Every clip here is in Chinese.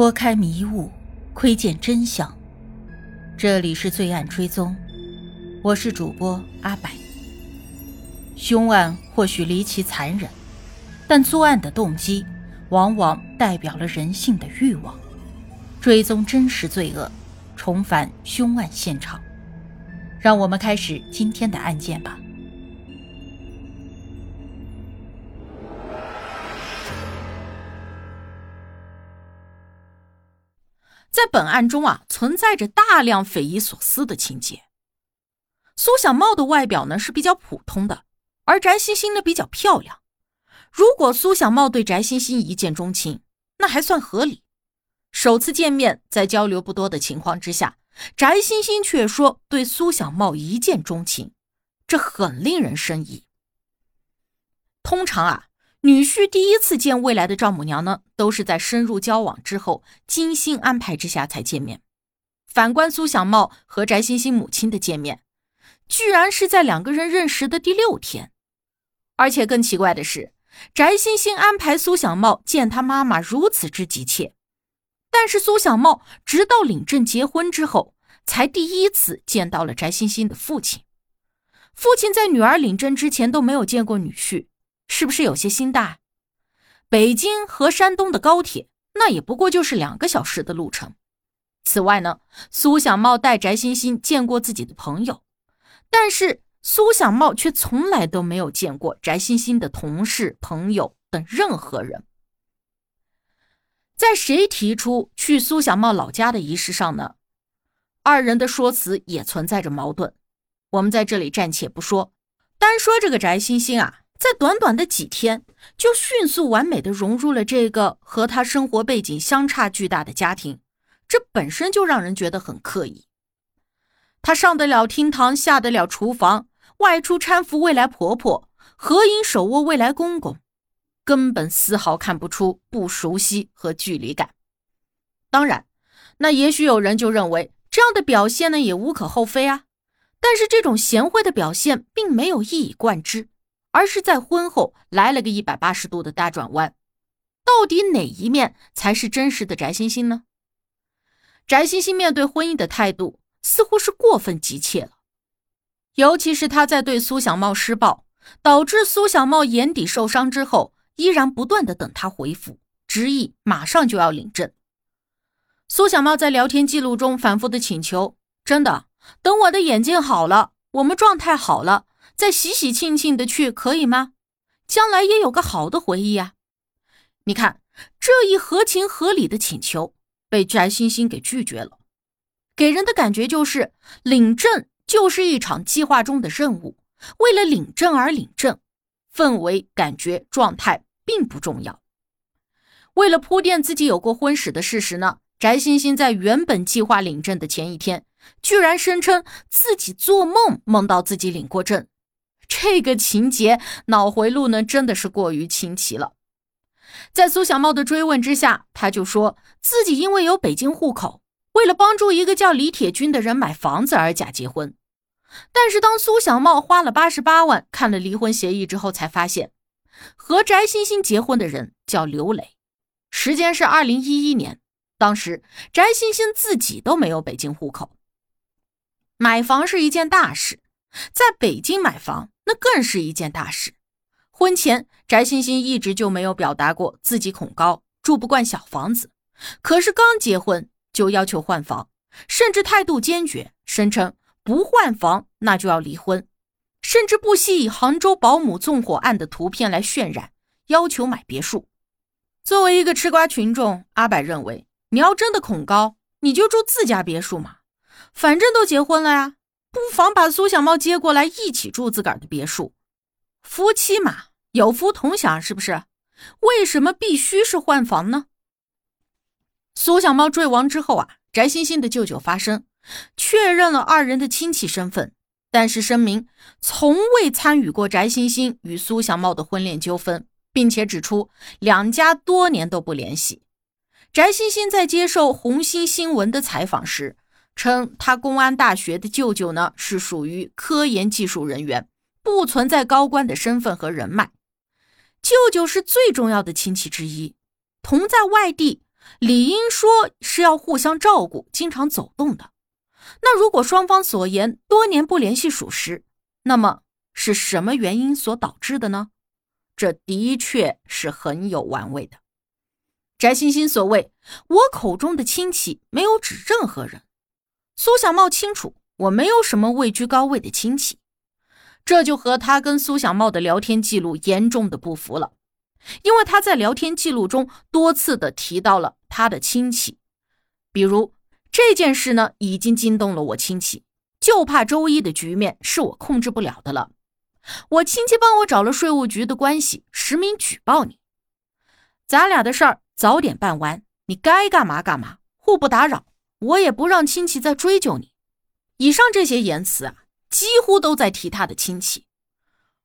拨开迷雾，窥见真相。这里是罪案追踪，我是主播阿柏。凶案或许离奇残忍，但作案的动机往往代表了人性的欲望。追踪真实罪恶，重返凶案现场。让我们开始今天的案件吧。在本案中啊，存在着大量匪夷所思的情节。苏小茂的外表呢是比较普通的，而翟欣欣呢比较漂亮。如果苏小茂对翟欣欣一见钟情，那还算合理。首次见面，在交流不多的情况之下，翟欣欣却说对苏小茂一见钟情，这很令人生疑。通常啊。女婿第一次见未来的丈母娘呢，都是在深入交往之后，精心安排之下才见面。反观苏小茂和翟欣欣母亲的见面，居然是在两个人认识的第六天。而且更奇怪的是，翟欣欣安排苏小茂见他妈妈如此之急切，但是苏小茂直到领证结婚之后，才第一次见到了翟欣欣的父亲。父亲在女儿领证之前都没有见过女婿。是不是有些心大？北京和山东的高铁，那也不过就是两个小时的路程。此外呢，苏小茂带翟欣欣见过自己的朋友，但是苏小茂却从来都没有见过翟欣欣的同事、朋友等任何人。在谁提出去苏小茂老家的仪式上呢？二人的说辞也存在着矛盾。我们在这里暂且不说，单说这个翟欣欣啊。在短短的几天，就迅速完美的融入了这个和他生活背景相差巨大的家庭，这本身就让人觉得很刻意。他上得了厅堂，下得了厨房，外出搀扶未来婆婆，合影手握未来公公，根本丝毫看不出不熟悉和距离感。当然，那也许有人就认为这样的表现呢也无可厚非啊，但是这种贤惠的表现并没有一以贯之。而是在婚后来了个一百八十度的大转弯，到底哪一面才是真实的翟欣欣呢？翟欣欣面对婚姻的态度似乎是过分急切了，尤其是他在对苏小茂施暴，导致苏小茂眼底受伤之后，依然不断的等他回复，执意马上就要领证。苏小茂在聊天记录中反复的请求：“真的，等我的眼睛好了，我们状态好了。”再喜喜庆庆的去可以吗？将来也有个好的回忆呀。你看这一合情合理的请求被翟欣欣给拒绝了，给人的感觉就是领证就是一场计划中的任务，为了领证而领证，氛围、感觉、状态并不重要。为了铺垫自己有过婚史的事实呢，翟欣欣在原本计划领证的前一天，居然声称自己做梦梦到自己领过证。这个情节脑回路呢，真的是过于清奇了。在苏小茂的追问之下，他就说自己因为有北京户口，为了帮助一个叫李铁军的人买房子而假结婚。但是当苏小茂花了八十八万看了离婚协议之后，才发现和翟欣欣结婚的人叫刘磊，时间是二零一一年，当时翟欣欣自己都没有北京户口。买房是一件大事，在北京买房。那更是一件大事。婚前，翟欣欣一直就没有表达过自己恐高，住不惯小房子。可是刚结婚就要求换房，甚至态度坚决，声称不换房那就要离婚，甚至不惜以杭州保姆纵火案的图片来渲染，要求买别墅。作为一个吃瓜群众，阿柏认为，你要真的恐高，你就住自家别墅嘛，反正都结婚了呀。不妨把苏小茂接过来，一起住自个儿的别墅。夫妻嘛，有福同享，是不是？为什么必须是换房呢？苏小茂坠亡之后啊，翟欣欣的舅舅发声，确认了二人的亲戚身份，但是声明从未参与过翟欣欣与苏小茂的婚恋纠纷，并且指出两家多年都不联系。翟欣欣在接受红星新闻的采访时。称他公安大学的舅舅呢是属于科研技术人员，不存在高官的身份和人脉。舅舅是最重要的亲戚之一，同在外地，理应说是要互相照顾、经常走动的。那如果双方所言多年不联系属实，那么是什么原因所导致的呢？这的确是很有玩味的。翟欣欣所谓“我口中的亲戚”，没有指任何人。苏小茂清楚，我没有什么位居高位的亲戚，这就和他跟苏小茂的聊天记录严重的不符了。因为他在聊天记录中多次的提到了他的亲戚，比如这件事呢，已经惊动了我亲戚，就怕周一的局面是我控制不了的了。我亲戚帮我找了税务局的关系，实名举报你，咱俩的事儿。早点办完，你该干嘛干嘛，互不打扰。我也不让亲戚再追究你。以上这些言辞啊，几乎都在提他的亲戚。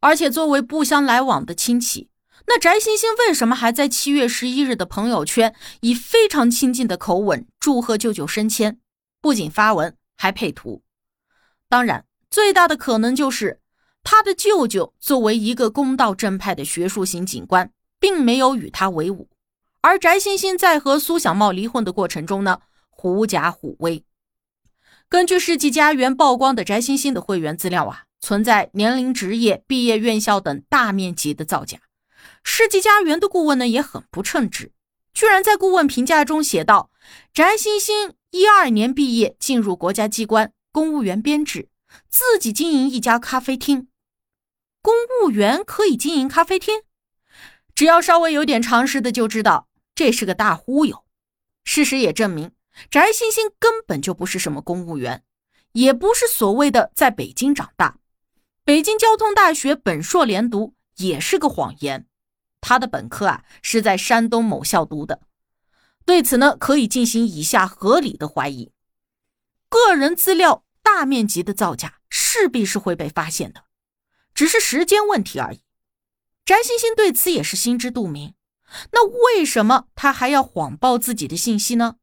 而且作为不相来往的亲戚，那翟欣欣为什么还在七月十一日的朋友圈以非常亲近的口吻祝贺舅舅升迁？不仅发文，还配图。当然，最大的可能就是他的舅舅作为一个公道正派的学术型警官，并没有与他为伍。而翟欣欣在和苏小茂离婚的过程中呢，狐假虎威。根据世纪佳缘曝光的翟欣欣的会员资料啊，存在年龄、职业、毕业院校等大面积的造假。世纪佳缘的顾问呢也很不称职，居然在顾问评价中写道：翟欣欣一二年毕业，进入国家机关，公务员编制，自己经营一家咖啡厅。公务员可以经营咖啡厅？只要稍微有点常识的就知道。这是个大忽悠，事实也证明，翟欣欣根本就不是什么公务员，也不是所谓的在北京长大，北京交通大学本硕连读也是个谎言，他的本科啊是在山东某校读的。对此呢，可以进行以下合理的怀疑：个人资料大面积的造假，势必是会被发现的，只是时间问题而已。翟欣欣对此也是心知肚明。那为什么他还要谎报自己的信息呢？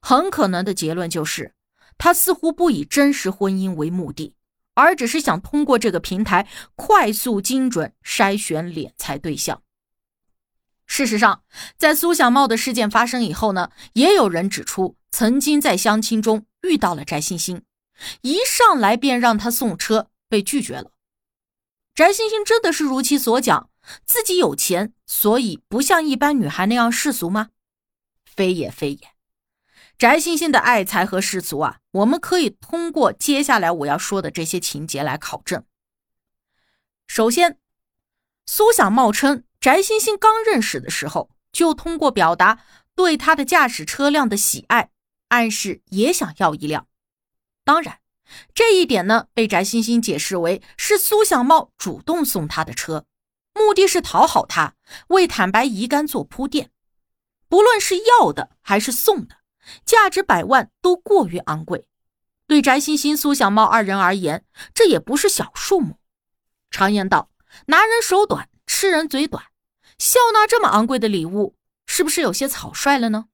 很可能的结论就是，他似乎不以真实婚姻为目的，而只是想通过这个平台快速精准筛选敛财对象。事实上，在苏小茂的事件发生以后呢，也有人指出，曾经在相亲中遇到了翟欣欣，一上来便让他送车，被拒绝了。翟欣欣真的是如其所讲？自己有钱，所以不像一般女孩那样世俗吗？非也非也。翟欣欣的爱财和世俗啊，我们可以通过接下来我要说的这些情节来考证。首先，苏小茂称翟欣欣刚认识的时候，就通过表达对他的驾驶车辆的喜爱，暗示也想要一辆。当然，这一点呢，被翟欣欣解释为是苏小茂主动送他的车。目的是讨好他，为坦白乙肝做铺垫。不论是要的还是送的，价值百万都过于昂贵。对翟欣欣、苏小茂二人而言，这也不是小数目。常言道，拿人手短，吃人嘴短。笑纳这么昂贵的礼物，是不是有些草率了呢？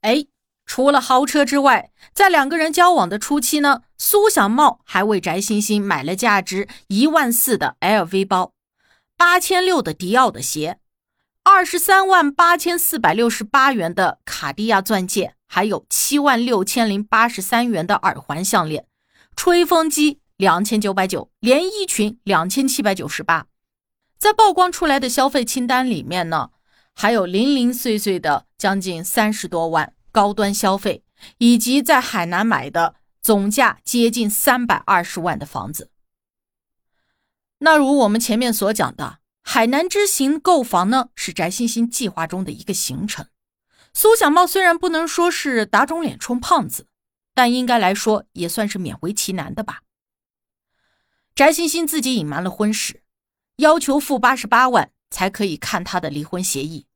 哎，除了豪车之外，在两个人交往的初期呢，苏小茂还为翟欣欣买了价值一万四的 LV 包。八千六的迪奥的鞋，二十三万八千四百六十八元的卡地亚钻戒，还有七万六千零八十三元的耳环项链，吹风机两千九百九，连衣裙两千七百九十八。在曝光出来的消费清单里面呢，还有零零碎碎的将近三十多万高端消费，以及在海南买的总价接近三百二十万的房子。那如我们前面所讲的，海南之行购房呢，是翟欣欣计划中的一个行程。苏小茂虽然不能说是打肿脸充胖子，但应该来说也算是勉为其难的吧。翟欣欣自己隐瞒了婚史，要求付八十八万才可以看他的离婚协议，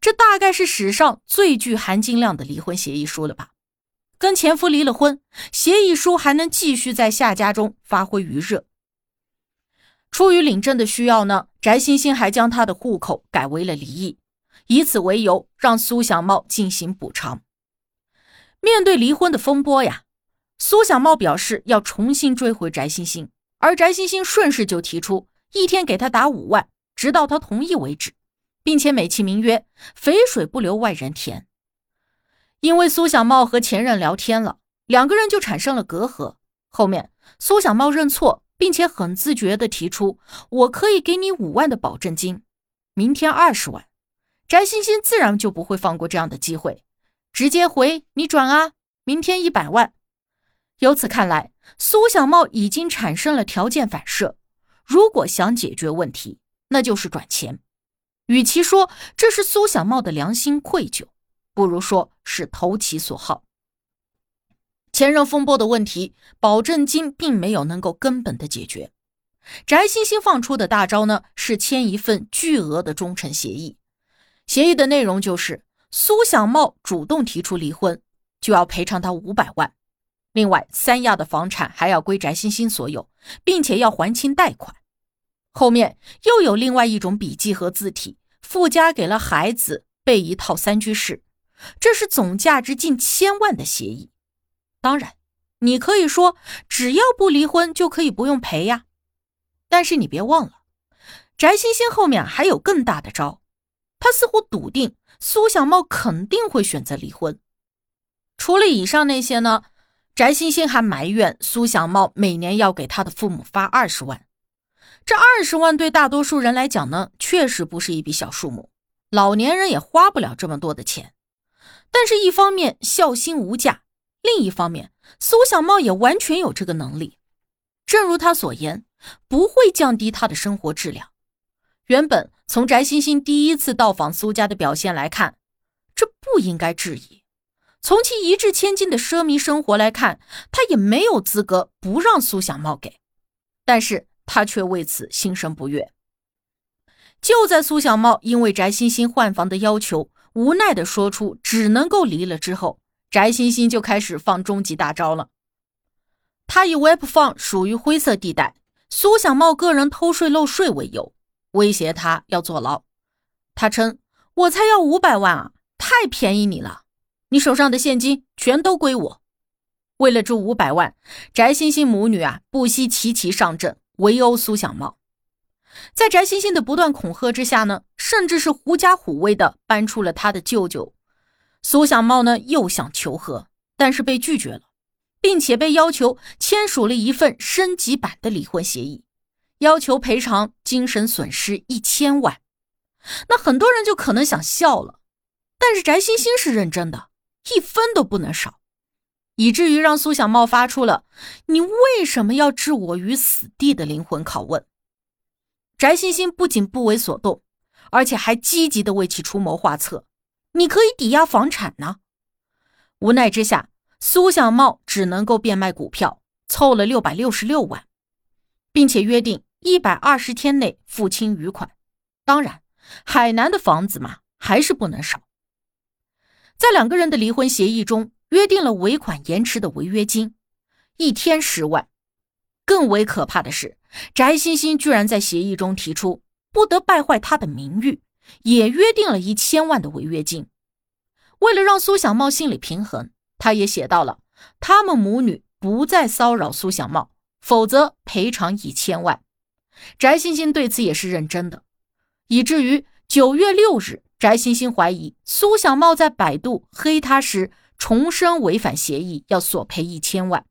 这大概是史上最具含金量的离婚协议书了吧？跟前夫离了婚，协议书还能继续在下家中发挥余热。出于领证的需要呢，翟欣欣还将他的户口改为了离异，以此为由让苏小茂进行补偿。面对离婚的风波呀，苏小茂表示要重新追回翟欣欣，而翟欣欣顺势就提出一天给他打五万，直到他同意为止，并且美其名曰“肥水不流外人田”。因为苏小茂和前任聊天了，两个人就产生了隔阂。后面苏小茂认错，并且很自觉地提出：“我可以给你五万的保证金，明天二十万。”翟欣欣自然就不会放过这样的机会，直接回：“你转啊，明天一百万。”由此看来，苏小茂已经产生了条件反射。如果想解决问题，那就是转钱。与其说这是苏小茂的良心愧疚，不如说是投其所好。前任风波的问题，保证金并没有能够根本的解决。翟欣欣放出的大招呢，是签一份巨额的忠诚协议。协议的内容就是，苏小茂主动提出离婚，就要赔偿他五百万。另外，三亚的房产还要归翟欣欣所有，并且要还清贷款。后面又有另外一种笔记和字体附加给了孩子备一套三居室，这是总价值近千万的协议。当然，你可以说只要不离婚就可以不用赔呀。但是你别忘了，翟欣欣后面还有更大的招，他似乎笃定苏小茂肯定会选择离婚。除了以上那些呢？翟欣欣还埋怨苏小茂每年要给他的父母发二十万，这二十万对大多数人来讲呢，确实不是一笔小数目，老年人也花不了这么多的钱。但是，一方面孝心无价，另一方面苏小茂也完全有这个能力。正如他所言，不会降低他的生活质量。原本从翟欣欣第一次到访苏家的表现来看，这不应该质疑。从其一掷千金的奢靡生活来看，他也没有资格不让苏小茂给，但是他却为此心生不悦。就在苏小茂因为翟欣欣换房的要求，无奈的说出只能够离了之后，翟欣欣就开始放终极大招了。他以 Web 放属于灰色地带，苏小茂个人偷税漏税为由，威胁他要坐牢。他称：“我才要五百万啊，太便宜你了。”你手上的现金全都归我。为了这五百万，翟欣欣母女啊不惜齐齐上阵围殴苏小茂。在翟欣欣的不断恐吓之下呢，甚至是狐假虎威的搬出了他的舅舅。苏小茂呢又想求和，但是被拒绝了，并且被要求签署了一份升级版的离婚协议，要求赔偿精神损失一千万。那很多人就可能想笑了，但是翟欣欣是认真的。一分都不能少，以至于让苏小茂发出了“你为什么要置我于死地”的灵魂拷问。翟欣欣不仅不为所动，而且还积极的为其出谋划策。你可以抵押房产呢。无奈之下，苏小茂只能够变卖股票，凑了六百六十六万，并且约定一百二十天内付清余款。当然，海南的房子嘛，还是不能少。在两个人的离婚协议中约定了尾款延迟的违约金，一天十万。更为可怕的是，翟欣欣居然在协议中提出不得败坏他的名誉，也约定了一千万的违约金。为了让苏小茂心理平衡，他也写到了他们母女不再骚扰苏小茂，否则赔偿一千万。翟欣欣对此也是认真的，以至于九月六日。翟欣欣怀疑苏小茂在百度黑他时重申违反协议，要索赔一千万。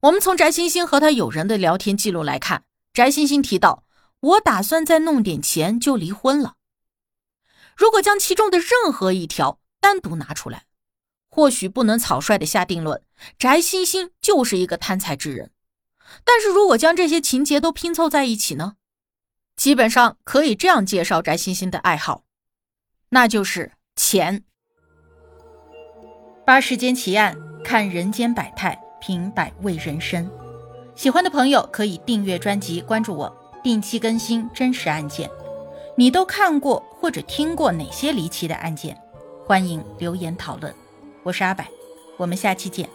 我们从翟欣欣和他友人的聊天记录来看，翟欣欣提到：“我打算再弄点钱就离婚了。”如果将其中的任何一条单独拿出来，或许不能草率的下定论，翟欣欣就是一个贪财之人。但是如果将这些情节都拼凑在一起呢？基本上可以这样介绍翟欣欣的爱好，那就是钱。八世间奇案，看人间百态，品百味人生。喜欢的朋友可以订阅专辑，关注我，定期更新真实案件。你都看过或者听过哪些离奇的案件？欢迎留言讨论。我是阿柏，我们下期见。